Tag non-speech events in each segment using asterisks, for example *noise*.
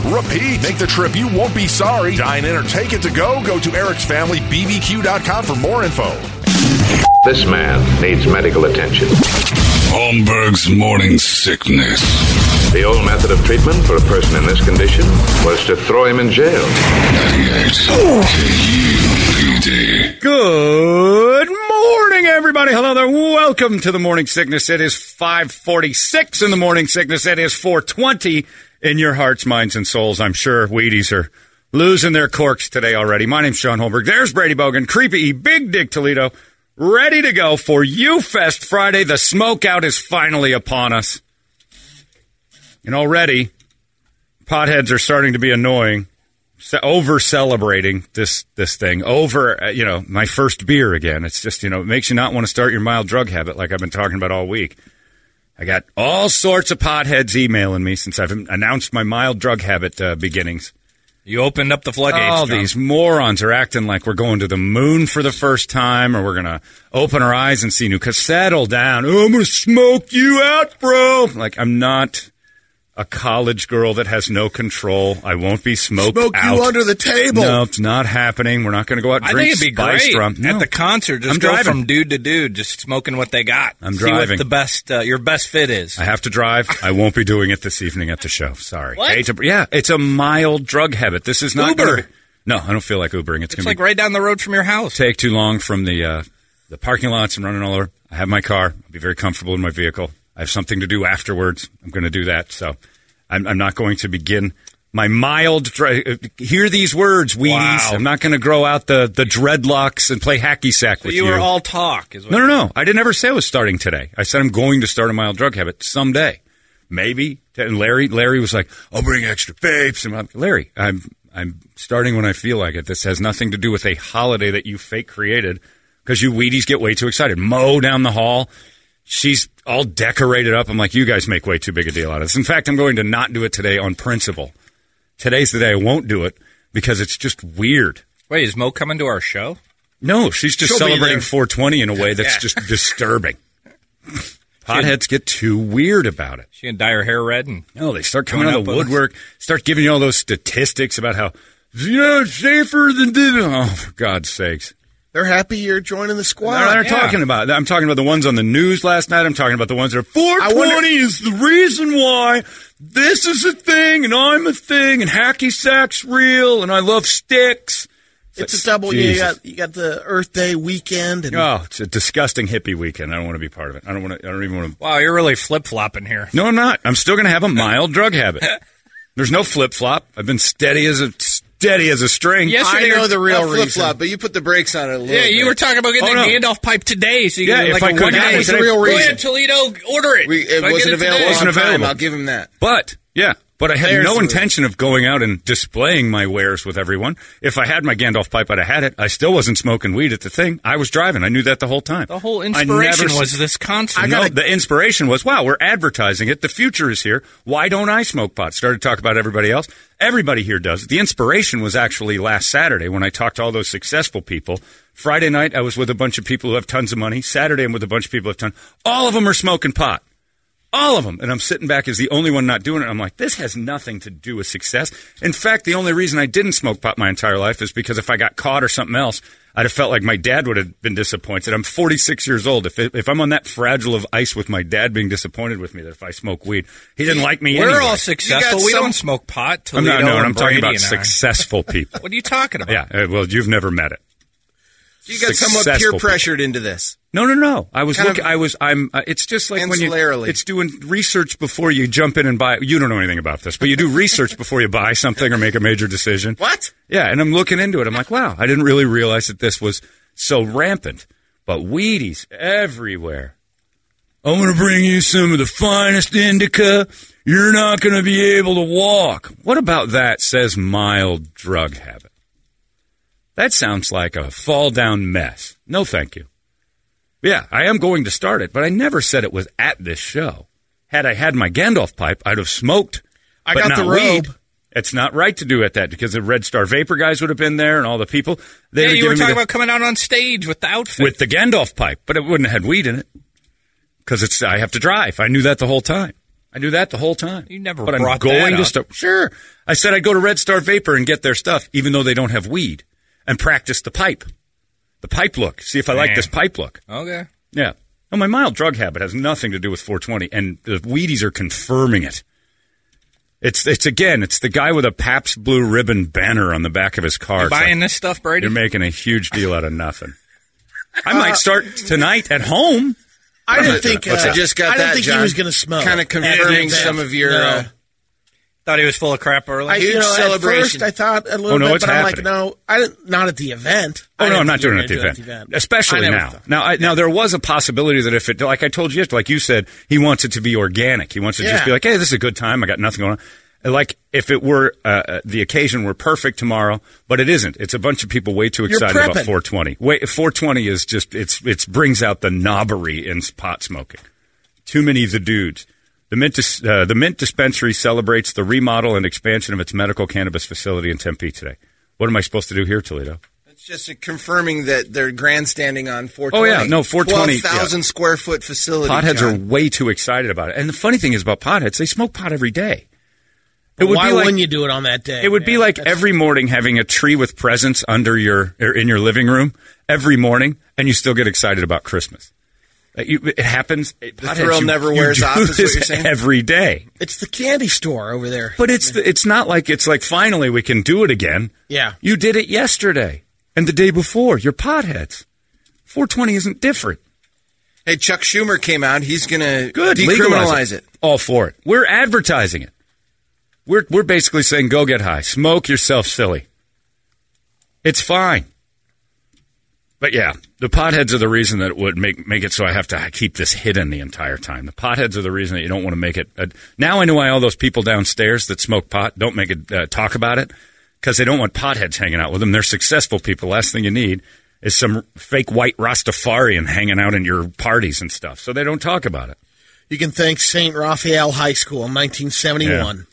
repeat. Make the trip, you won't be sorry. Dine in or take it to go. Go to Eric's Family bbq.com for more info. This man needs medical attention. Holmberg's morning sickness. The old method of treatment for a person in this condition was to throw him in jail. 98 KUPD. Good morning, everybody. Hello there. Welcome to the Morning Sickness. It is 546 in the Morning Sickness. It is 420 in your hearts, minds, and souls. I'm sure Wheaties are losing their corks today already. My name's Sean Holmberg. There's Brady Bogan, Creepy Big Dick Toledo, ready to go for UFest Friday. The smoke out is finally upon us. And already, potheads are starting to be annoying, over celebrating this this thing. Over, uh, you know, my first beer again. It's just, you know, it makes you not want to start your mild drug habit like I've been talking about all week. I got all sorts of potheads emailing me since I've announced my mild drug habit uh, beginnings. You opened up the floodgates. All John. these morons are acting like we're going to the moon for the first time, or we're gonna open our eyes and see new. Cause settle down. Oh, I'm gonna smoke you out, bro. Like I'm not a college girl that has no control. I won't be smoked Smoke out. you under the table. No, it's not happening. We're not going to go out and I drink think it'd be great rum. at No. the concert. Just I'm go driving. from dude to dude, just smoking what they got. I'm See driving. what the best, uh, your best fit is. I have to drive. I won't be doing it this evening at the show. Sorry. What? Hate to- yeah, it's a mild drug habit. This is not Uber. be- no, I don't feel like Ubering. It's, It's going like to right down the road from your house. take too long from the uh, the parking lots and running all over. I have my car. I'll be very comfortable in my vehicle. I have something to do afterwards. I'm going to do that. So I'm, I'm not going to begin my mild. Uh, hear these words, Wheaties. Wow. I'm not going to grow out the, the dreadlocks and play hacky sack So with you You were all talk. Is no, no, no. I didn't ever say I was starting today. I said I'm going to start a mild drug habit someday. Maybe. And Larry, Larry was like, "I'll bring extra vapes." And I'm Larry, I'm I'm starting when I feel like it. This has nothing to do with a holiday that you fake created because you Wheaties get way too excited. Mo down the hall, she's all decorated up. I'm like, you guys make way too big a deal out of this. In fact, I'm going to not do it today on principle. Today's the day I won't do it because it's just weird. Wait, is Mo coming to our show? No, she's just She'll celebrating 420 in a way that's Yeah. just disturbing. *laughs* Potheads get too weird about it. She gonna dye her hair red and No, they start coming out of the woodwork, start giving you all those statistics about how, you know, it's safer than this. Oh, for God's sakes. They're happy you're joining the They're, squad. they're yeah. talking about. I'm talking about the ones on the news last night. I'm talking about the ones that are 420 wonder- is the reason why this is a thing and I'm a thing and hacky sack's real and I love sticks. It's a double. You got you got the Earth Day weekend, and Oh, it's a disgusting hippie weekend. I don't want to be part of it. I don't want to. I don't even want to. wow, you're really flip flopping here. No, I'm not. I'm still going to have a mild drug habit. *laughs* There's no flip flop. I've been steady as a steady as a string. Yes, I know the real flip reason. flop, but you put the brakes on it a little Yeah, you bit. were talking about getting Oh, that no. Gandalf pipe today, so you Yeah, get if like I a could one get it day. today. the real reason. Go ahead, Toledo, order it. We, it wasn't available today- Wasn't on time. available. I'll give him that. But yeah, But I had There's no intention of going out and displaying my wares with everyone. If I had my Gandalf pipe, I'd have had it. I still wasn't smoking weed at the thing. I was driving. I knew that the whole time. The whole inspiration was this concert. no, the inspiration was, wow, we're advertising it. The future is here. Why don't I smoke pot? Started to talk about everybody else. Everybody here does. The inspiration was actually last Saturday when I talked to all those successful people. Friday night, I was with a bunch of people who have tons of money. Saturday, I'm with a bunch of people who have tons. All of them are smoking pot. All of them. And I'm sitting back as the only one not doing it. I'm like, this has nothing to do with success. In fact, the only reason I didn't smoke pot my entire life is because if I got caught or something else, I'd have felt like my dad would have been disappointed. I'm 46 years old. If, if I'm on that fragile of ice with my dad being disappointed with me that if I smoke weed, he didn't like me We're anyway. all successful. We some- don't smoke pot. I'm not, no, and I'm talking about successful people. *laughs* What are you talking about? yeah, uh, well, you've never met it. You got somewhat peer people. pressured into this. No, no, no. I was Kind looking. I was. I'm. Uh, it's just like when you. It's doing research before you jump in and buy. You don't know anything about this, but you do research before you buy something or make a major decision. What? Yeah, and I'm looking into it. I'm like, wow, I didn't really realize that this was so rampant. But Wheaties everywhere. I'm going to bring you some of the finest indica. You're not going to be able to walk. What about that? Says mild drug habit. That sounds like a fall down mess. No, thank you. Yeah, I am going to start it, but I never said it was at this show. Had I had my Gandalf pipe, I'd have smoked. I got the weed. robe. It's not right to do it that because the Red Star Vapor guys would have been there and all the people. They'd Yeah, have you were talking the- about coming out on stage with the outfit. with the Gandalf pipe, but it wouldn't have had weed in it because it's. I have to drive. I knew that the whole time. I knew that the whole time. You never but I'm going to start. Sure, I said I'd go to Red Star Vapor and get their stuff, even though they don't have weed, and practice the pipe, the pipe look. See if I like this pipe look. okay. Yeah. No, my mild drug habit has nothing to do with 420, and the Wheaties are confirming it. It's it's again, it's the guy with a Pabst Blue Ribbon banner on the back of his car. You It's like, buying this stuff, Brady? you're making a huge deal out of nothing. I might start tonight at home. I I'm didn't think. it. What's Uh. I just got I didn't that. think he John. was gonna smoke. Kind of At confirming some of your. No. Uh, Thought he was full of crap early. I- You Huge know, celebration. At first, I thought a little Oh, no, bit, but I'm happening. like, no, I didn't. Not at the event. Oh I no, I'm not doing it at the event. it the Especially now. thought- Now, I, now there was a possibility that if it, like I told you yesterday, like you said, he wants it to be organic. He wants it to just be like, hey, this is a good time. I got nothing going on. Like if it were uh, uh, the occasion were perfect tomorrow, but it isn't. It's a bunch of people way too excited about prepping. 420. Wait, 420 is just it's it's brings out the knobbery in pot smoking. Too many of the dudes. The Mint, dis- uh, the Mint Dispensary celebrates the remodel and expansion of its medical cannabis facility in Tempe today. What am I supposed to do here, Toledo? it's just a confirming that they're grandstanding on 420. Oh, yeah. No, 420, 12,000 square foot facility. Potheads are way too excited about it. And the funny thing is about potheads, they smoke pot every day. It would Why be like wouldn't you do it on that day? it would be like That's- every morning having a tree with presents under your or in your living room every morning, and you still get excited about Christmas. Uh, you- it happens. The thrill never wears off, is what you're saying? every day. It's the candy store over there. But it's the, it's not like it's like finally we can do it again. Yeah. You did it yesterday and the day before. You're potheads. 420 isn't different. Hey, Chuck Schumer came out. He's going to Good. decriminalize it. All for it. We're advertising it. We're we're basically saying go get high. Smoke yourself silly. It's fine. But yeah, the potheads are the reason that it would make make it so I have to keep this hidden the entire time. The potheads are the reason that you don't want to make it. Uh, now I know why all those people downstairs that smoke pot don't make it uh, talk about it because they don't want potheads hanging out with them. They're successful people. Last thing you need is some fake white Rastafarian hanging out in your parties and stuff. So they don't talk about it. You can thank San Rafael High School in 1971.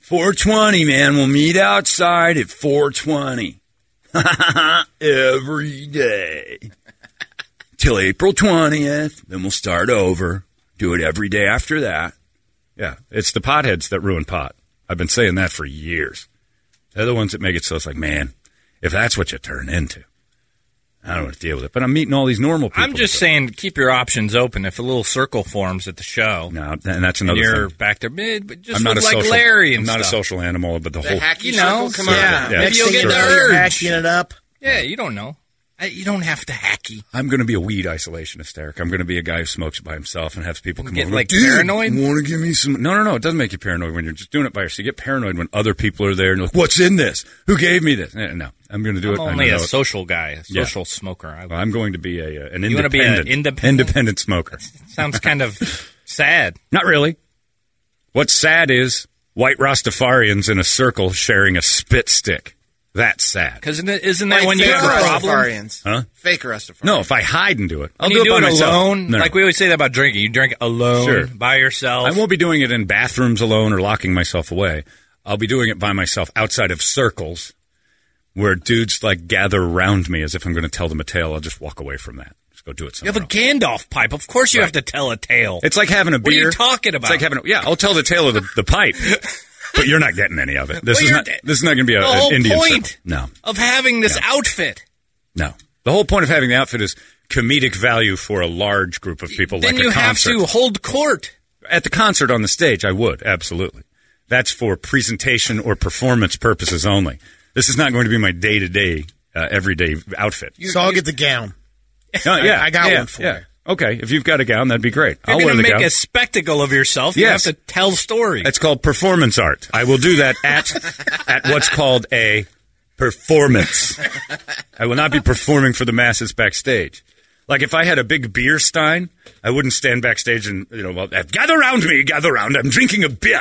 420, man. We'll meet outside at 420. *laughs* Every day. Till April 20th. Then we'll start over. Do it every day after that. Yeah, it's the potheads that ruin pot. I've been saying that for years. They're the ones that make it so it's like, man, if that's what you turn into, I don't want to deal with it. But I'm meeting all these normal people. I'm just saying, keep your options open. If a little circle forms at the show, No, and that's and another you're thing. back there, eh, but just I'm not a like social, Larry I'm and not a social animal, but the, The whole hacky You know, circle, come yeah. on. Yeah. Maybe Next you'll get you the know, you're urge. hacking it up. Yeah, you don't know. You don't have to hacky. I'm going to be a weed isolationist, Eric. I'm going to be a guy who smokes by himself and has people come Get, over. like, Dude, paranoid? Want to give me some? No, no, no. It doesn't make you paranoid when you're just doing it by yourself. You get paranoid when other people are there and you're like, "What's in this? Who gave me this?" Eh, No, I'm going to do it. I'm it. only a it. social guy, a Yeah. social smoker. I, I'm going to be a, uh, an You wanna be an independent, independent? independent smoker. *laughs* sounds kind of sad. Not really. What's sad is white Rastafarians in a circle sharing a spit stick. That's sad. Because isn't, it- isn't that Like when you have a problem? Rastafarians. Huh? Fake Rastafarians. No, if I hide and do it, I'll When you do it by it myself. alone, No, no. like we always say that about drinking. You drink alone, Sure. by yourself. I won't be doing it in bathrooms alone or locking myself away. I'll be doing it by myself outside of circles where dudes like gather around me as if I'm going to tell them a tale. I'll just walk away from that. Just go do it You have a else. Gandalf pipe. Of course, you Right. have to tell a tale. It's like having a What are beer. you talking It's about? like having a, yeah. I'll tell the tale of the, the pipe, *laughs* but you're not getting any of it. This Well, is not. This is not going to be a, the an whole Indian point circle. No, of having this Yeah. outfit. no. The whole point of having the outfit is comedic value for a large group of people, Then like you a have to hold court. At the concert on the stage, I would absolutely. That's for presentation or performance purposes only. This is not going to be my day to day, everyday outfit. so I'll get the gown. No, yeah, I got yeah, one for yeah. you. Okay, if you've got a gown, that'd be great. You're I'll wear going to the make gown. a spectacle of yourself. Yes. You have to tell stories. It's called performance art. I will do that at *laughs* at what's called a performance. I will not be performing for the masses backstage. Like if I had a big beer stein, I wouldn't stand backstage and you know, well, gather round me, gather round. I'm drinking a beer.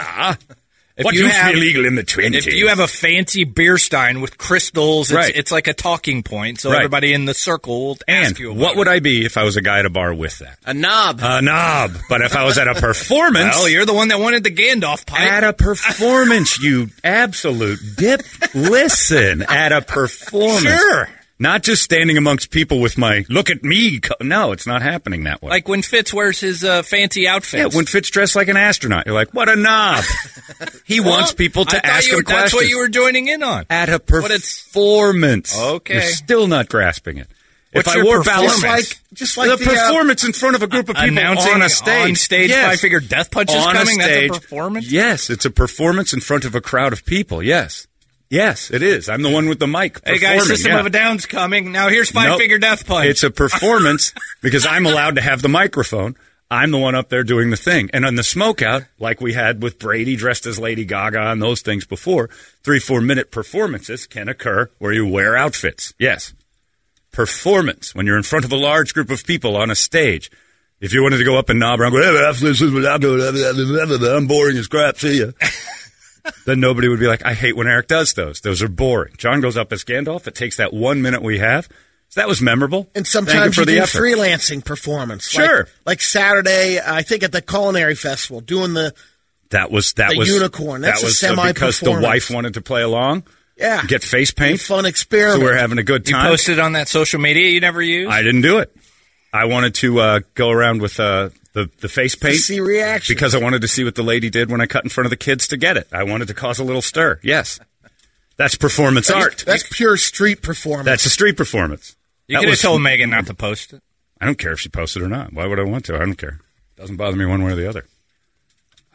If what you used have- to be illegal in the twenties? If you have a fancy beer stein with crystals, it's, Right. it's like a talking point. So Right. everybody in the circle will and ask you about what would. I be if I was a guy at a bar with that? A knob. A knob. But if I was at a *laughs* performance, Well, you're the one that wanted the Gandalf pipe. at a performance, you absolute dip. *laughs* Listen, at a performance. Sure. Not just standing amongst people with my look at me. co- No, it's not happening that way. like when Fitz wears his uh, fancy outfits. yeah, when Fitz dressed like an astronaut, you're like, what a knob. *laughs* he Well, wants people to I ask you him were, questions. That's what you were joining in on. at a But it's- performance. Okay. You're still not grasping it. What's if I your wore performance? Just like, just like the, the, uh, performance in front of a group of people Announcing on a stage. on stage yes. Five Finger Death Punch is on coming? A That's a stage. performance? Yes, it's a performance in front of a crowd of people. Yes, yes, it is. I'm the one with the mic. Hey guys, System yeah. of a Down's coming. Now here's five Nope. Finger Death Punch. It's a performance *laughs* because I'm allowed to have the microphone. I'm the one up there doing the thing. And on the smokeout, like we had with Brady dressed as Lady Gaga and those things before, three, four minute performances can occur where you wear outfits. Yes. Performance, when you're in front of a large group of people on a stage. If you wanted to go up and knob around, go, "Hey, this is what I'm doing. I'm boring as crap, see ya. Then nobody would be like, I hate when Eric does those. Those are boring. John goes up as Gandalf. It takes that one minute we have. So that was memorable. And sometimes you you, for the do effort. freelancing performance. Sure. Like, like Saturday, I think at the Culinary Festival, doing the That was that The was unicorn. That's that a was uh, because the wife wanted to play along, yeah, get face a paint. fun So experiment. we're having a good you time. posted on that social media you never used. I didn't do it. I wanted to uh, go around with uh, the the face paint see reaction. because I wanted to see what the lady did when I cut in front of the kids to get it. I wanted to cause a little stir. Yes, that's performance art. That's pure street performance. That's a street performance. you That could have was- told Megan not to post it. I don't care if she posted or not. Why would I want to? I don't care. Doesn't bother me one way or the other.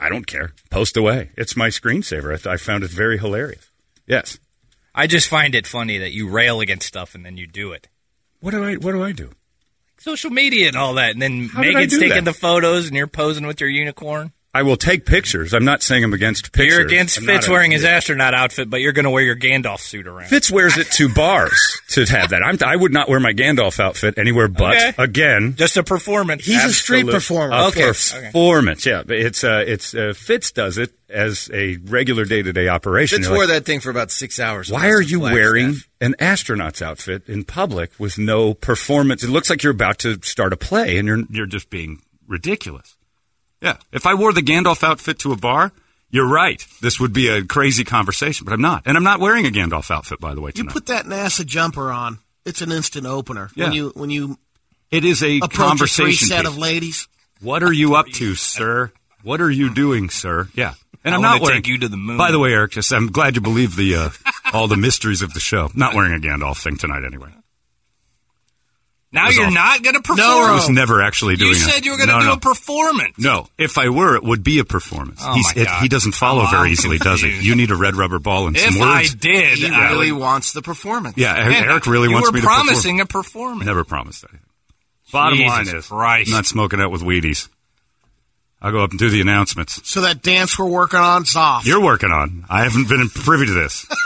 I don't care. Post away. It's my screensaver. I, th- I found it very hilarious. Yes. I just find it funny that you rail against stuff and then you do it. What do I What do I do? Social media and all that, and then How Megan's taking that? the photos and you're posing with your unicorn. I will take pictures. I'm not saying I'm against pictures. You're against I'm not Fitz a- wearing his astronaut outfit, but you're going to wear your Gandalf suit around. Fitz wears it to bars *laughs* to have that. I'm, I would not wear my Gandalf outfit anywhere but Okay. again. Just a performance. He's a street performer. A Okay. performance. Yeah, but it's uh, it's uh, Fitz does it as a regular day to day operation. Fitz You're wore like, that thing for about six hours. Why are you wearing an astronaut's outfit in public with no performance? It looks like you're about to start a play, and you're you're just being ridiculous. Yeah, if I wore the Gandalf outfit to a bar, you're right. This would be a crazy conversation, but I'm not, and I'm not wearing a Gandalf outfit, by the way. Tonight. You put that NASA jumper on. It's an instant opener. Yeah. When you when you it is a approach a conversation. set piece. of ladies. What are you up to, sir? What are you doing, sir? Yeah. And I I'm not wearing, take you to the moon. By the way, Eric, just I'm glad you believe the uh, all the mysteries of the show. Not wearing a Gandalf thing tonight, anyway. Now you're awful. not going to perform. No, I was never actually doing you it. said you were going to No, do no. a performance. No, if I were, it would be a performance. Oh, He's, my it- God. he doesn't follow Oh, very I'm easily, does he? You need a red rubber ball and If some I did, He I really would- wants the performance. yeah, Eric, Eric really wants me to perform. You were promising a performance. Never promised anything. Bottom Jesus line is, Christ. I'm not smoking out with Wheaties. I'll go up and do the announcements. So that dance we're working on is off. You're working on. I haven't been privy to this. *laughs*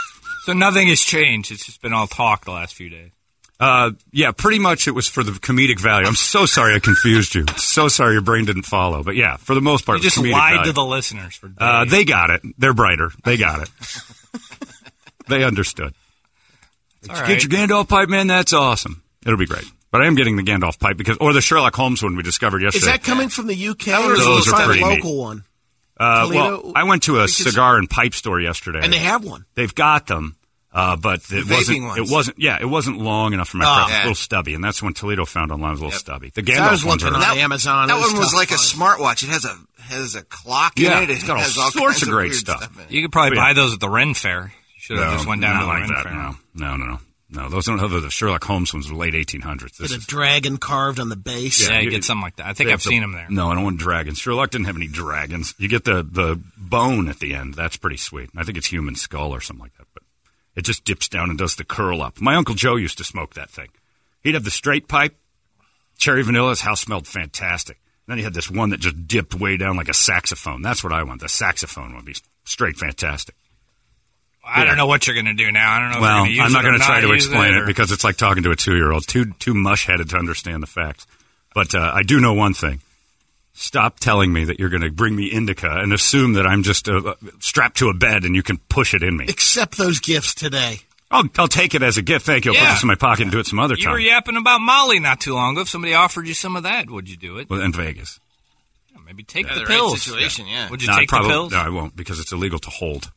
So nothing has changed. It's just been all talk the last few days. Uh, yeah, pretty much it was for the comedic value. I'm so sorry I confused you. So sorry your brain didn't follow. But yeah, for the most part, You just comedic lied value. to the listeners for. Uh, they got it. They're brighter. They got it. *laughs* they understood. all Get right. your Gandalf pipe, man. That's awesome. It'll be great. But I am getting the Gandalf pipe because, or the Sherlock Holmes one we discovered yesterday. Is that coming from the UK or is Those it are a pretty neat. local one? uh, well, I went to a Because- cigar and pipe store yesterday, And they have one. They've got them, uh, but it vaping wasn't. ones. It wasn't. Yeah, it wasn't long enough for my Oh. breath. It was Yeah. a little stubby, and that's when Toledo found online was a little stubby. The I Gandalf was ones looking are. on Amazon. That one was like to a smartwatch. It has a has a clock Yeah, in it. it's It got all has all sorts of great weird stuff. You could probably Yeah. buy those at the Ren Fair. You should have just went down not to the like Ren that. Fair. No, no, no, no. No, those don't have the Sherlock Holmes ones. Were late 1800s. This With a dragon carved on the base. Yeah, you you- get something like that. I think I've have the- seen them there. No, I don't want dragons. Sherlock didn't have any dragons. You get the the bone at the end. That's pretty sweet. I think it's human skull or something like that. It just dips down and does the curl up. My uncle Joe used to smoke that thing. He'd have the straight pipe, cherry vanilla. His house smelled fantastic. Then he had this one that just dipped way down like a saxophone. That's what I want. The saxophone would be straight fantastic. I Yeah. don't know what you're going to do now. I don't know. Well, if you're use I'm not going to try to explain it, or- because it's like talking to a two year old. Too too mush headed to understand the facts. But uh, I do know one thing. Stop telling me that you're going to bring me indica and assume that I'm just uh, strapped to a bed and you can push it in me. Accept those gifts today. I'll, I'll take it as a gift. Thank you. I'll put Yeah. this in my pocket and do it some other time. You time. were yapping about Molly not too long ago. If somebody offered you some of that, would you do it? Well, in Vegas. Maybe take Yeah, the the right pills. situation, yeah. Would you No, I take probably, the pills? No, I won't because it's illegal to hold.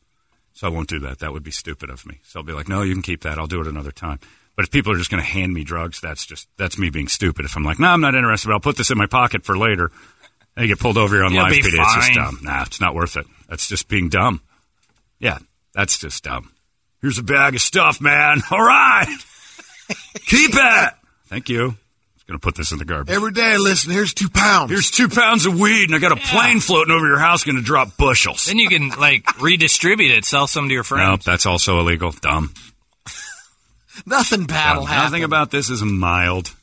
So I won't do that. That would be stupid of me. So I'll be like, no, you can keep that. I'll do it another time. But if people are just going to hand me drugs, that's just that's me being stupid. If I'm like, no, I'm not interested, but I'll put this in my pocket for later, and you get pulled over here on You'll live be PD, it's just dumb. Nah, it's not worth it. That's just being dumb. Yeah, that's just dumb. Here's a bag of stuff, man. All right, *laughs* keep it. Thank you. I'm going to put this in the garbage. Every day, listen, here's two pounds. Here's two pounds of weed, and I got a plane floating over your house, going to drop bushels. Then you can like *laughs* redistribute it, sell some to your friends. Nope, that's also illegal. Dumb. *laughs* Nothing bad will happen. Nothing about this is mild.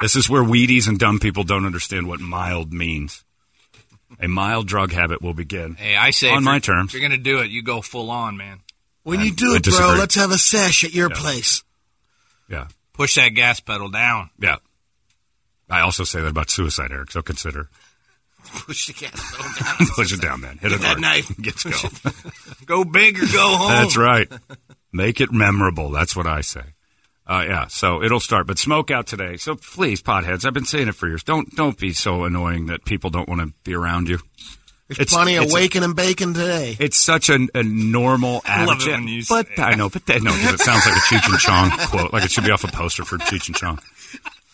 This is where weedies and dumb people don't understand what mild means. A mild drug habit will begin. Hey, I say On my terms. If you're going to do it, you go full on, man. When you do I it, bro, let's have a sesh at your place. Yeah, Push that gas pedal down. yeah. I also say that about suicide, Eric. So consider Push the gas pedal down. *laughs* push it down, man. Hit it that hard. knife. *laughs* Let's go. *laughs* Go big or go home. That's right. Make it memorable. That's what I say. Uh, yeah, so it'll start, but smoke out today. So please, potheads, I've been saying it for years. Don't don't be so annoying that people don't want to be around you. There's It's- plenty of it's a- waking and baking today. It's such a, a normal I love it when you but say I know, but that, no, because it sounds like a Cheech and Chong *laughs* quote, like it should be off a poster for Cheech and Chong.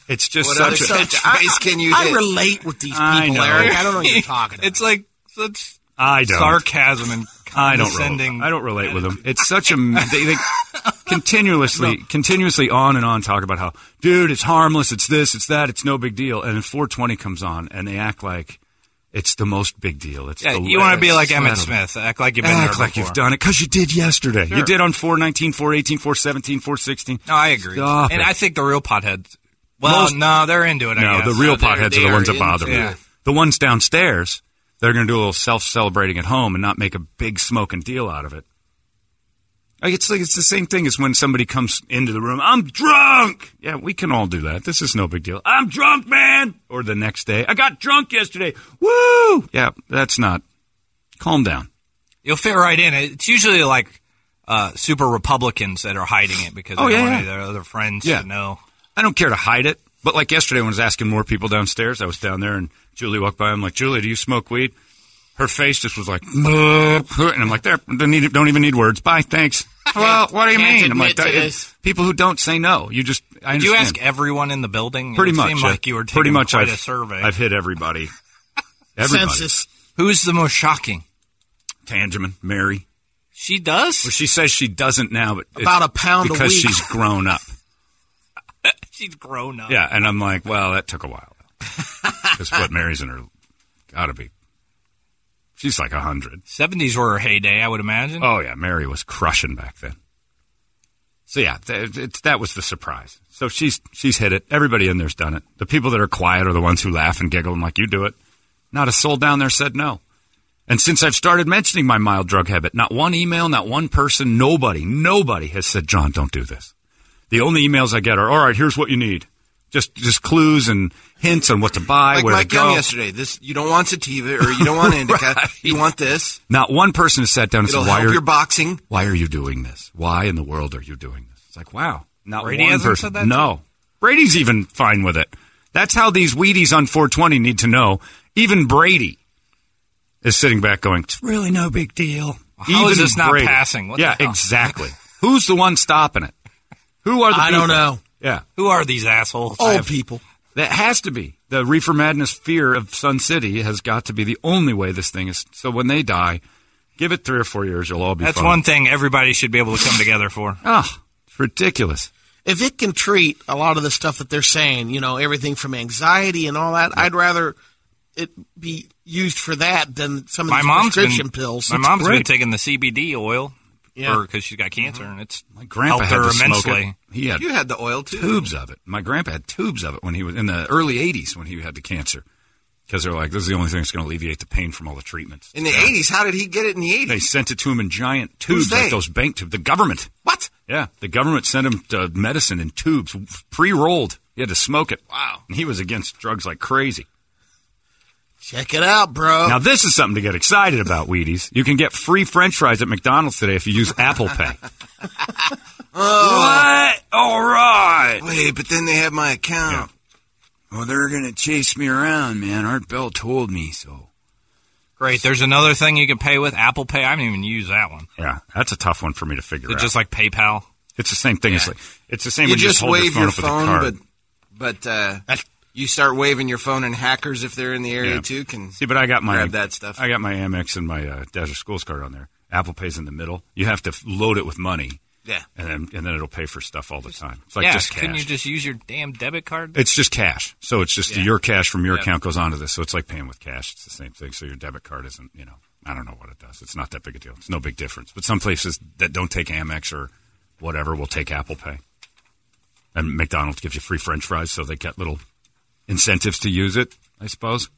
It's just What other such a. such *laughs* phrase can you I hit? relate with these people, I know. Eric. I don't know what you're talking *laughs* about. It's like such I don't. sarcasm and I don't condescending. I don't relate with them. *laughs* It's such a they, they *laughs* continuously, continuously on and on talk about how, dude, it's harmless, it's this, it's that, it's no big deal, and then 420 comes on and they act like it's the most big deal. It's Yeah, the, you want to be like Emmitt. Smith. Act like you've been Act there like before. you've done it because you did yesterday. You Sure. did on 419, 418, 417, 416. No, I agree. Stop and it. I think the real potheads. Well, Most- no, they're into it. I No, guess. the real potheads are the ones that bother me. The ones downstairs, they're going to do a little self celebrating at home and not make a big smoking deal out of it. Like it's like it's the same thing as when somebody comes into the room. I'm drunk. Yeah, we can all do that. This is no big deal. I'm drunk, man. Or the next day, I got drunk yesterday. Woo! Yeah, that's not. Calm down. You'll fit right in. It's usually like uh, super Republicans that are hiding it because they Oh, don't yeah, want yeah. any of their other friends Yeah. to know. I don't care to hide it. But like yesterday when I was asking more people downstairs, I was down there and Julie walked by. I'm like, Julie, do you smoke weed? Her face just was like, and I'm like, there, don't, need, don't even need words. Bye, thanks. Well, what do you mean? I'm like, admit this." people who don't say no. You just, I Did you ask everyone in the building? pretty it much. Seemed uh, like you were taking pretty much. quite I've, a survey. I've hit everybody. Everybody. Census. Who's the most shocking? Tangeman, Mary. She does. Well, she says she doesn't now, but About a pound a because she's grown up. *laughs* She's grown up. Yeah, and I'm like, well, that took a while. *laughs* Because what Mary's in her, gotta be. She's like a hundred. Seventies were her heyday, I would imagine. Oh yeah, Mary was crushing back then. So yeah, th- it's, that was the surprise. So she's she's hit it. Everybody in there's done it. The people that are quiet are the ones who laugh and giggle and like you do it. Not a soul down there said no. And since I've started mentioning my mild drug habit, not one email, not one person, nobody, nobody has said, John, don't do this. The only emails I get are, all right, here's what you need. Just just clues and hints on what to buy, Like where Mike to Young go. yesterday. This you don't want sativa or you don't want *laughs* indica. Right. You want this. Not one person has sat down and It'll said, why help are, your boxing. why are you doing this? Why in the world are you doing this? It's like, wow. Not Brady one hasn't person. said that to no. Brady's even fine with it. That's how these Wheaties on 420 need to know. Even Brady is sitting back going, it's really no big deal. How is Even this not Brady. passing? What yeah, exactly. Who's the one stopping it? Who are the I people? don't know. Yeah. Who are these assholes? Old people. That has to be. The Reefer Madness fear of Sun City has got to be the only way this thing is. So when they die, give it three or four years, you'll all be That's fine. one thing everybody should be able to come together for. *laughs* Ah, it's ridiculous. If it can treat a lot of the stuff that they're saying, you know, everything from anxiety and all that, I'd rather it be used for that than some of My these mom's prescription been, pills. My It's mom's been taking the CBD oil Yeah. because she's got cancer, and it's My grandpa helped had her to smoke immensely. it. He had You had the oil too. tubes of it. My grandpa had tubes of it when he was in the early '80s when he had the cancer because they're like, this is the only thing that's going to alleviate the pain from all the treatments. In the eighties, how did he get it in the 80s? They sent it to him in giant Who's tubes, like they? those bank tubes. The government. What? Yeah, the government sent him to medicine in tubes, pre-rolled. He had to smoke it. Wow. And he was against drugs like crazy. Check it out, bro. Now, this is something to get excited about, Wheaties. You can get free french fries at McDonald's today if you use Apple Pay. *laughs* what? All right. Wait, but then they have my account. Well, they're going to chase me around, man. Art Bell told me so. Great. There's another thing you can pay with Apple Pay. I haven't even used that one. Yeah, that's a tough one for me to figure Is out. just like PayPal? it's the same thing. It's like it's the same You when you just hold wave your phone your up with a phone, card. but but uh, you start waving your phone, and hackers, if they're in the area Yeah. too, can See, but I got my grab that stuff. I got my Amex and my uh, Desert Schools card on there. Apple Pay's in the middle. You have to load it with money, yeah. and then and then it'll pay for stuff all the time. It's like yeah. just couldn't you just use your damn debit card? It's just cash. So it's just Yeah. your cash from your Yeah. account goes onto this. So it's like paying with cash. It's the same thing. So your debit card isn't, you know, I don't know what it does. It's not that big a deal. It's no big difference. But some places that don't take Amex or whatever will take Apple Pay. And McDonald's gives you free french fries, so they get little incentives to use it, I suppose.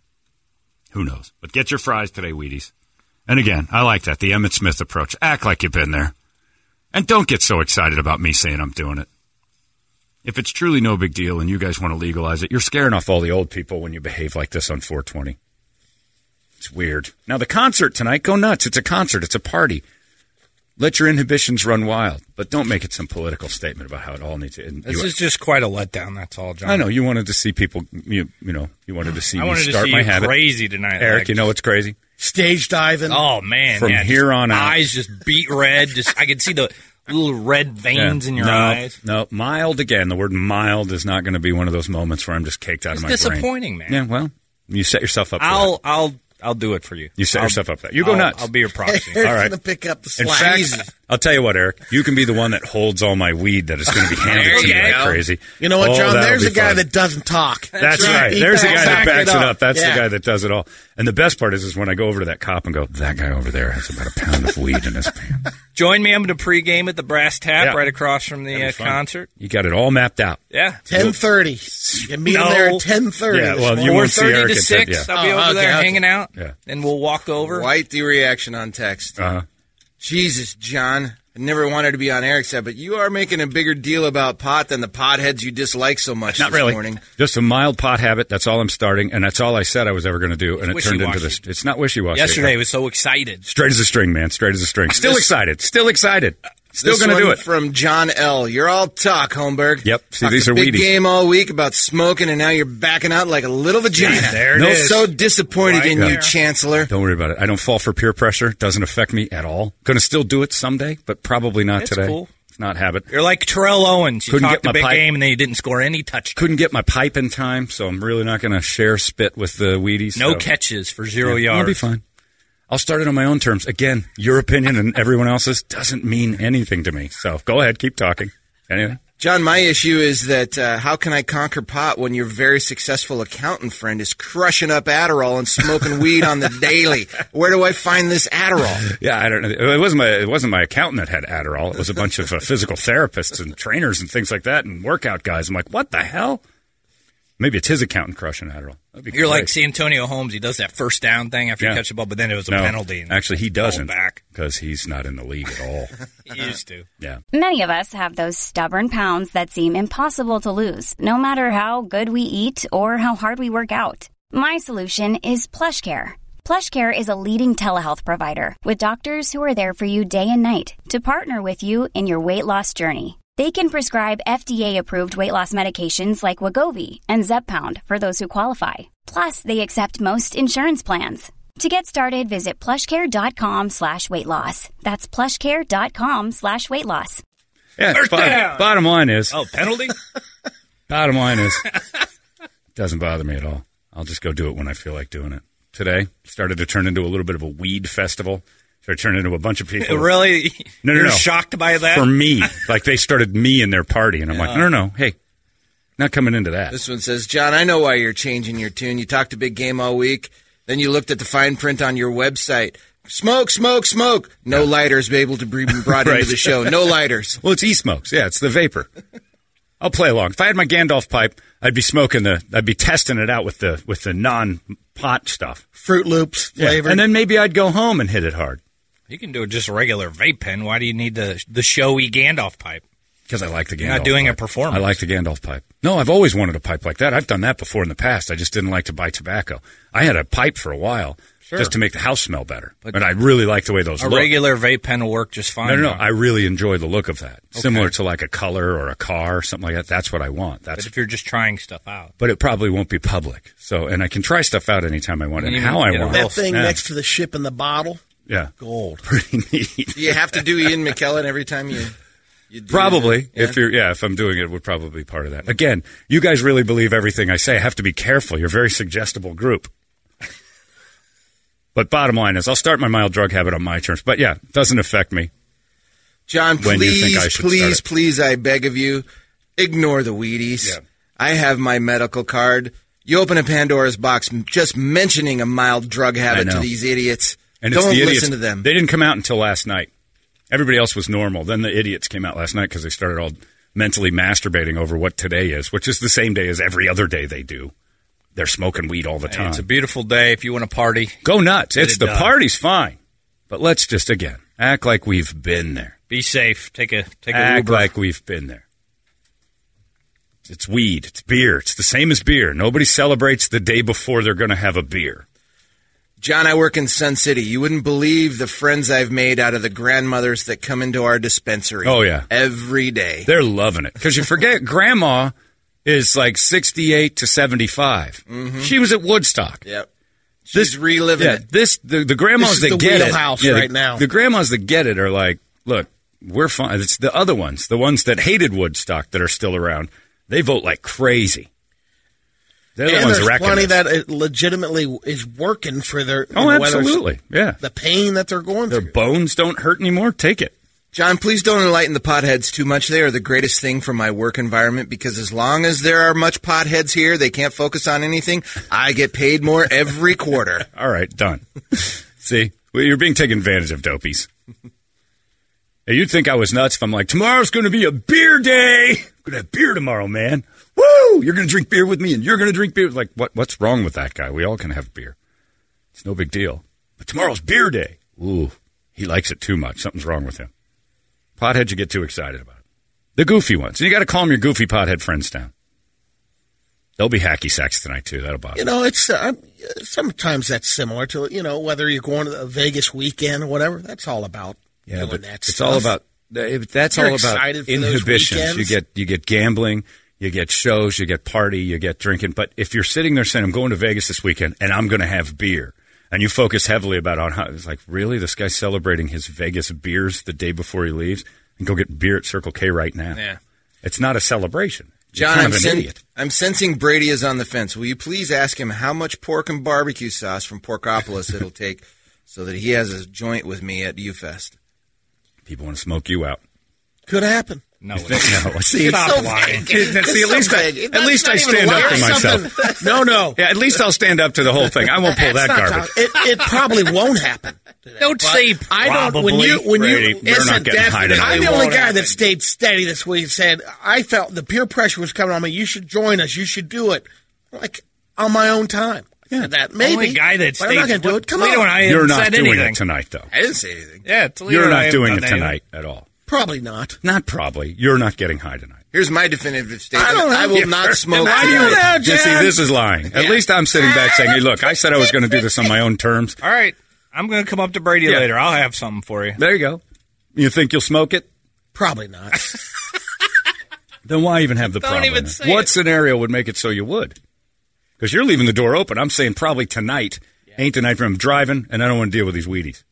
Who knows? But get your fries today, Wheaties. And again, I like that. The Emmitt Smith approach. Act like you've been there. And don't get so excited about me saying I'm doing it. If it's truly no big deal and you guys want to legalize it, you're scaring off all the old people when you behave like this on 420. It's weird. Now, the concert tonight, go nuts. It's a concert, it's a party. Let your inhibitions run wild, but don't make it some political statement about how it all needs to. end. This you- is just quite a letdown. That's all, John. I know you wanted to see people. You, you know, you wanted to see I me wanted to start see my you habit. crazy tonight, Eric. like- you know what's crazy? Stage diving. Oh man! From yeah, here on out. eyes just beat red. Just I could see the little red *laughs* veins Yeah. in your no, eyes. No, mild again. The word mild is not going to be one of those moments where I'm just caked out It's of my brain. It's disappointing, man. Yeah, well, you set yourself up. For I'll that. I'll I'll do it for you. You set I'll- yourself up for that. You go I'll- nuts. I'll be your proxy. Eric's All right. gonna pick up the In fact, I'll tell you what, Eric. You can be the one that holds all my weed that is going to be *laughs* handed to you you like go. crazy. You know what, Oh, John? that'll There's a guy fun. that doesn't talk. That's right. He There's a guy that backs it up. That's Yeah. the guy that does it all. And the best part is, is when I go over to that cop and go, that guy over there has about a pound of weed in his pants. Join me. I'm going to pregame at the Brass Tap Yeah. right across from the uh, concert. You got it all mapped out. Yeah, Ten thirty. You meet him there at ten thirty. Yeah, well, you four won't see Eric to at six. 10, I'll be Oh, over okay, there okay. hanging out. Yeah. and we'll walk over. White the reaction on text. Uh-huh. Jesus, John. I never wanted to be on Eric's side, but you are making a bigger deal about pot than the potheads you dislike so much Not this really. morning. Just a mild pot habit. That's all I'm starting, and that's all I said I was ever going to do, and it turned into this. It's not wishy washy. Yesterday, I was so excited. straight as a string, man. Straight as a string. Still This- excited. Still excited. Still going to do it. From John L. You're all talk, Holmberg. Yep. See, Talked these a are big Wheaties. game all week about smoking, and now you're backing out like a little vagina. There it no, is. so disappointed Right in there. you, Chancellor. Don't worry about it. I don't fall for peer pressure. Doesn't affect me at all. Going to still do it someday, but probably not It's today. cool. It's not habit. You're like Terrell Owens. You Couldn't talked get a my big pipe. game and then you didn't score any touchdowns. Couldn't get my pipe in time, so I'm really not going to share spit with the Wheaties. No so- catches for zero Yeah, I'll yards. be fine. I'll start it on my own terms. Again, your opinion and everyone else's doesn't mean anything to me. So go ahead, keep talking. Anything? John, my issue is that uh, how can I conquer pot when your very successful accountant friend is crushing up Adderall and smoking weed on the *laughs* daily? Where do I find this Adderall? Yeah, I don't know. It wasn't my it wasn't my accountant that had Adderall. It was a bunch of uh, physical therapists and trainers and things like that and workout guys. I'm like, what the hell? Maybe it's his accountant crushing Adderall. That'd be You're like great. Antonio Holmes. He does that first down thing after Yeah. you catch the ball, but then it was a No, penalty. and Actually, he doesn't back. because he's not in the league at all. *laughs* He used to. yeah. Many of us have those stubborn pounds that seem impossible to lose, no matter how good we eat or how hard we work out. My solution is PlushCare. PlushCare is a leading telehealth provider with doctors who are there for you day and night to partner with you in your weight loss journey. They can prescribe FDA-approved weight loss medications like Wegovy and Zepbound for those who qualify. Plus, they accept most insurance plans. To get started, visit plushcare.com slash weight loss. That's plushcare.com slash weight loss. Yeah. Bottom, bottom line is, Oh, penalty? *laughs* bottom line is, *laughs* doesn't bother me at all. I'll just go do it when I feel like doing it. Today started to turn into a little bit of a weed festival. Started to turn into a bunch of people. *laughs* really? No, no, You're no. shocked by that? For me, like they started me in their party, and I'm like, no, no, no, hey, not coming into that. This one says, John, I know why you're changing your tune. You talked a big game all week. Then you looked at the fine print on your website. Smoke, smoke, smoke. No lighters be able to be brought *laughs* Right. into the show. No lighters. *laughs* Well, it's e-smokes. Yeah, it's the vapor. I'll play along. If I had my Gandalf pipe, I'd be smoking the. I'd be testing it out with the with the non-pot stuff. Froot Loops Yeah. flavor. And then maybe I'd go home and hit it hard You can do it just a regular vape pen. Why do you need the the showy Gandalf pipe? because I like the Gandalf. You're not doing a pipe. performance. I like the Gandalf pipe. No, I've always wanted a pipe like that. I've done that before in the past. I just didn't like to buy tobacco. I had a pipe for a while just to make the house smell better. But, I really like the way those A look. regular vape pen will work just fine. no, no, no. now. I really enjoy the look of that. Similar to like a color or a car or something like that. That's what I want. but That's if you're just trying stuff out, but it probably won't be public. So, and I can try stuff out anytime I want and You how I want. that thing Yeah. next to the ship in the bottle, yeah, gold. *laughs* pretty neat. Do you have to do Ian McKellen every time you, you Probably. Yeah. if you're, yeah, if I'm doing it, it would probably be part of that. Again, you guys really believe everything I say. I have to be careful. You're a very suggestible group. But bottom line is, I'll start my mild drug habit on my terms. But yeah, it doesn't affect me. John, when you please, think I should please, please, I beg of you, ignore the Wheaties. Yeah. I have my medical card. You open a Pandora's box just mentioning a mild drug habit to these idiots. And it's Don't the idiots. listen to them. They didn't come out until last night. Everybody else was normal. Then the idiots came out last night because they started all mentally masturbating over what today is, which is the same day as every other day they do. They're smoking weed all the Hey, time. it's a beautiful day. If you want to party, Go nuts. It's it the done. party's fine. But let's just again act like we've been there. be safe. Take a take a Act Uber. like we've been there. It's weed. It's beer. It's the same as beer. Nobody celebrates the day before they're going to have a beer. John, I work in Sun City. You wouldn't believe the friends I've made out of the grandmothers that come into our dispensary. Oh, yeah. Every day. They're loving it because you forget *laughs* grandma is like 68 to 75. Mm-hmm. She was at Woodstock. Yep. She's reliving Yeah, it. this the, the grandmas This that the get it yeah, the- right now. The grandmas that get it are like, look, we're fine. It's the other ones, the ones that hated Woodstock that are still around. They vote like crazy. They're the and ones there's plenty that it legitimately is working for their. Oh, know, absolutely. Yeah. The pain that they're going Their through. Their bones don't hurt anymore. Take it. John, please don't enlighten the potheads too much. They are the greatest thing for my work environment because as long as there are much potheads here, they can't focus on anything. I get paid more every *laughs* quarter. All right, done. *laughs* See, well, you're being taken advantage of, dopies. Hey, you'd think I was nuts if I'm like, tomorrow's going to be a beer day. I'm going to have beer tomorrow, man. Woo! You're going to drink beer with me, and you're going to drink beer. Like, what? What's wrong with that guy? We all can have beer. It's no big deal. But tomorrow's beer day. Ooh, he likes it too much. Something's wrong with him. Potheads, you get too excited about it. The goofy ones. And you got to calm your goofy pothead friends down. They'll be hacky sacks tonight, too. That'll bother You know, it's uh, sometimes that's similar to you know whether you're going to a Vegas weekend or whatever. That's all about Yeah, but it's stuff. all about that's You're all about inhibitions. You get you get gambling, you get shows, you get party, you get drinking. But if you're sitting there saying, "I'm going to Vegas this weekend and I'm going to have beer," and you focus heavily about on how it's like, really, this guy's celebrating his Vegas beers the day before he leaves, and go get beer at Circle K right now. Yeah. It's not a celebration. You're John, kind I'm, an sen- idiot. I'm sensing Brady is on the fence. Will you please ask him how much pork and barbecue sauce from Porkopolis it'll *laughs* take so that he has a joint with me at UFest? People want to smoke you out. Could happen. No, no, see, It's so lying. vague. See, at It's least so I, at That's least I stand up lying. to myself. Something- *laughs* No, no. Yeah, at least I'll stand up to the whole thing. I won't pull that garbage. It, it probably won't happen. *laughs* Don't say I don't. When you when Brady, you we're not listen, getting high tonight. I'm the only guy happen. that stayed steady this week. Said I felt the peer pressure was coming on me. You should join us. You should do it. like on my own time. Yeah, that maybe. Only guy that but I'm not stays- going to do it. Come Toledo on. I You're haven't doing anything. it tonight, though. I didn't say anything. Yeah, Toledo You're not doing done it anything. tonight at all. Probably not. Not probably. You're not getting high tonight. Here's my definitive statement. I don't. I will not *laughs* smoke. Why do you? tonight. You see, this is lying. At Yeah. least I'm sitting back saying, "Hey, look, I said I was going to do this on my own terms." *laughs* All right, I'm going to come up to Brady Yeah. later. I'll have something for you. There you go. You think you'll smoke it? Probably not. *laughs* Then why even have the Don't problem? even say what it. scenario would make it so you would? Because you're leaving the door open. I'm saying probably tonight ain't the night for him driving, and I don't want to deal with these Wheaties.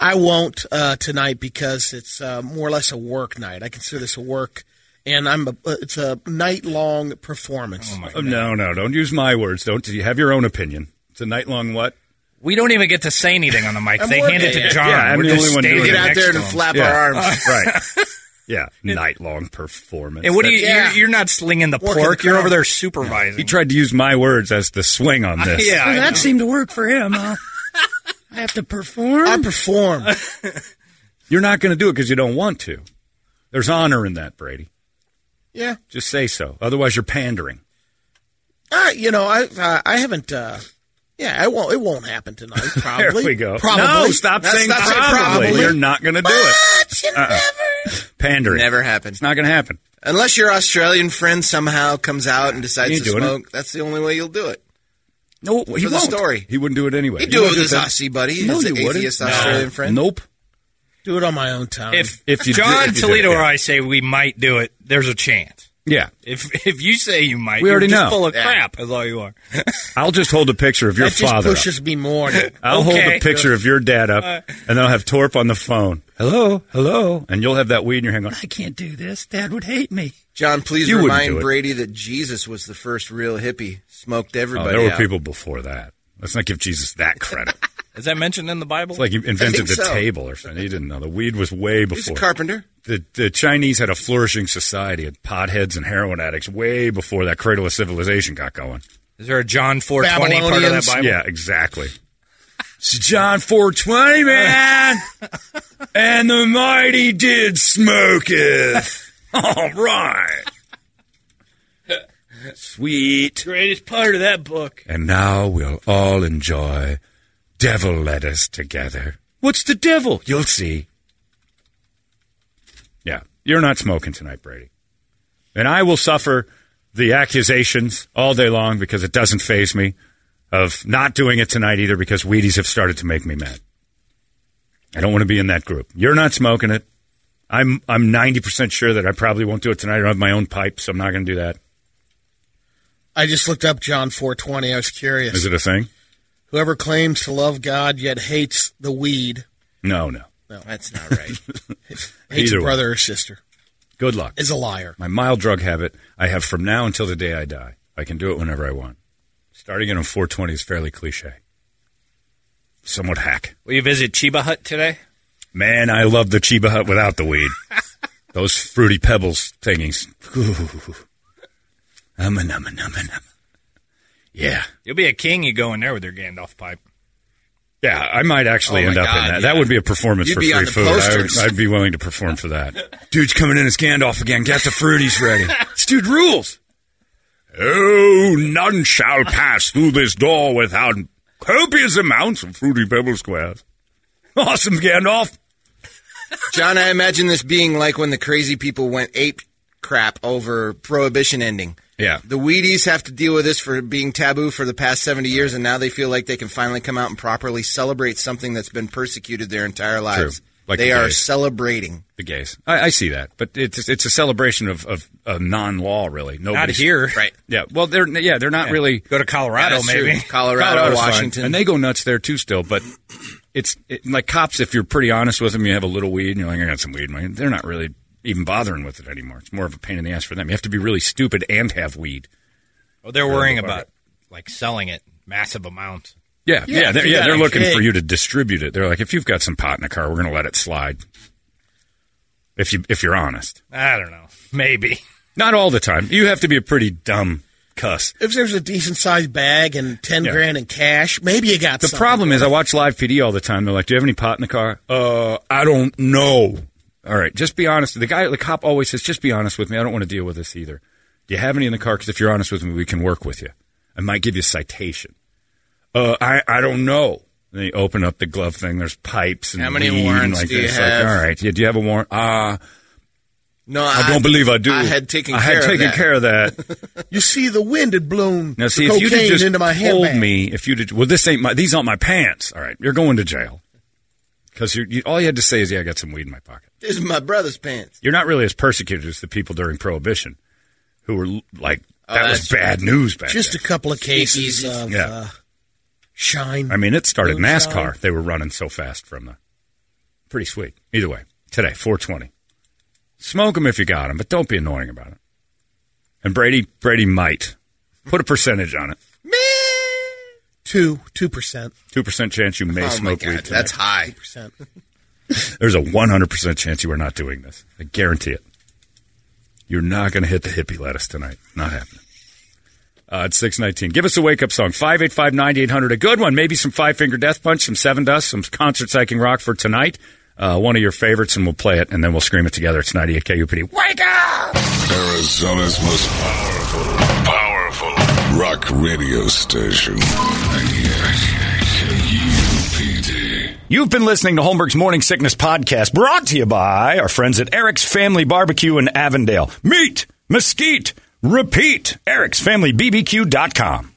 I won't uh, tonight because it's uh, more or less a work night. I consider this a work, and I'm a, uh, it's a night long performance. Oh, no, no, don't use my words. Don't you have your own opinion? It's a night long what? We don't even get to say anything on the mic. They hand it to. John. Yeah, I'm We're the just only one doing standing. Get out there to and him. flap Yeah. our arms. *laughs* right. *laughs* Yeah, night long performance. And what do you? Yeah. You're, you're not slinging the Working pork. the You're crowd. over there supervising. He tried to use my words as the swing on this. *laughs* Yeah, I know. seemed to work for him. Huh? I have to perform. I perform. *laughs* You're not going to do it because you don't want to. There's honor in that, Brady. yeah. Just say so. Otherwise, you're pandering. Uh, you know, I uh, I haven't. Uh, yeah, it won't. It won't happen tonight. *laughs* Probably. There we go. Probably. No, stop That's- saying stop probably. probably. You're not going to do it. Uh-uh. never. Pandering. Never happens. It's not going to happen. Unless your Australian friend somehow comes out and decides to ain't doing smoke, that's the only way you'll do it. No, he For the won't. story. He wouldn't do it anyway. He'd do it know with his Aussie buddy, No, his you wouldn't. atheist Australian friend. Nope. Do it on my own time. If If you John did- if you did Toledo it, or. I say we might do it, there's a chance. Yeah. If if you say you might, We you're already just know. full of Yeah. crap. Is all you are. *laughs* I'll just hold a picture of your that just father. up. pushes me more. to- I'll hold a picture of your dad up, and then I'll have Torp on the phone. Hello, hello, and you'll have that weed in your hand going, I can't do this. Dad would hate me. John, please You remind. Brady that Jesus was the first real hippie. Smoked Oh, everybody there were out. people before that. Let's not give Jesus that credit. *laughs* Is that mentioned in the Bible? It's like he invented the so. table or something. He didn't know. The weed was way He's a before. carpenter. the, the Chinese had a flourishing society of potheads and heroin addicts way before that cradle of civilization got going. Is there a John 420 part of that Bible? Yeah, exactly. It's John 420, man. *laughs* and the mighty did smoketh. All right. Sweet. Greatest part of that book. And now we'll all enjoy devil lettuce together. What's the devil? You'll see. Yeah, you're not smoking tonight, Brady. And I will suffer the accusations all day long because it doesn't faze me of not doing it tonight either because Wheaties have started to make me mad. I don't want to be in that group. You're not smoking it. I'm I'm 90% sure that I probably won't do it tonight. I don't have my own pipe, so I'm not going to do that. I just looked up John 420. I was curious. Is it a thing? Whoever claims to love God yet hates the weed, No, no. No, that's not right. *laughs* hates Either a way. brother or sister, Good luck. is a liar. My mild drug habit I have from now until the day I die. I can do it whenever I want. Starting it on 420 is fairly cliche. Somewhat hack. Will you visit Chiba Hut today? Man, I love the Chiba Hut without the weed. *laughs* Those fruity pebbles thingies. Ooh. Um, um, um, um, um. Yeah. You'll be a king. You go in there with your Gandalf pipe. Yeah, I might actually Oh, end my up in that. yeah. That would be a performance You'd for be free on the food. I would. I'd be willing to perform for that. *laughs* Dude's coming in as Gandalf again. Get the fruities ready. *laughs* this dude rules. Oh, none shall pass through this door without copious amounts of fruity pebble squares. Awesome, Gandalf. John, I imagine this being like when the crazy people went ape crap over prohibition ending. Yeah. The Wheaties have to deal with this for being taboo for the past 70 years, and now they feel like they can finally come out and properly celebrate something that's been persecuted their entire lives. Like they the are celebrating. The gays. I, I see that, but it's it's a celebration of, of, of non-law, really. Not Nobody's- here. Right. Yeah. Well, they're yeah, they're not really Go to Colorado, That's true. maybe. Colorado, Colorado's fine. Washington. and they go nuts there too. Still, but it's it, like cops. If you're pretty honest with them, you have a little weed, and you're like, I got some weed. in my They're not really even bothering with it anymore. It's more of a pain in the ass for them. You have to be really stupid and have weed. Well, they're worrying the about like selling it massive amounts. Yeah, Yeah, yeah, they're, yeah. They're looking keg. for you to distribute it. They're like, if you've got some pot in the car, we're going to let it slide. If you if you're honest, I don't know. *laughs* Maybe. not all the time. You have to be a pretty dumb cuss. If there's a decent sized bag and 10 Yeah. grand in cash, maybe you got The problem is, I watch live PD all the time. They're like, "Do you have any pot in the car?" Uh, I don't know. All right, just be honest. The guy, the cop, always says, "Just be honest with me. I don't want to deal with this either." Do you have any in the car? Because if you're honest with me, we can work with you. I might give you a citation. Uh, I I don't know. Then you open up the glove thing. There's pipes and How many and warrants like do you this. have? Like, all right, yeah, do you have a warrant? Uh, No, I don't believe I do. I had taken I care had of taken that. care of that. *laughs* You see, the wind had blown Now, see, the if cocaine just into my told handbag. me, if you did, well, this ain't my, these aren't my pants. All right, you're going to jail because you, all you had to say is, yeah, I got some weed in my pocket. This is my brother's pants. You're not really as persecuted as the people during Prohibition, who were like Oh, that was bad news back Just a couple of cases of Yeah. uh, shine. I mean, it started. NASCAR. They were running so fast from the. Pretty sweet. Either way, today 420. Smoke them if you got them, but don't be annoying about it. And Brady, Brady might put a percentage on it. Me, two two percent. Two percent chance you may Oh my smoke god, weed. Tonight. that's high. percent. *laughs* There's a 100% chance you are not doing this. I guarantee it. You're not going to hit the hippie lettuce tonight. Not happening. Uh, it's 619. Give us a wake up song. 585 9800. A good one. Maybe some Five Finger Death Punch, some Sevendust, some concert psyching rock for tonight. Uh, one of your favorites, and we'll play it, and then we'll scream it together. It's 98 KUPD. Wake up! Arizona's most powerful, powerful rock radio station. KUPD. You've been listening to Holmberg's Morning Sickness Podcast, brought to you by our friends at Eric's Family Barbecue in Avondale. Meat, mesquite, repeat. Eric'sFamilyBBQ.com.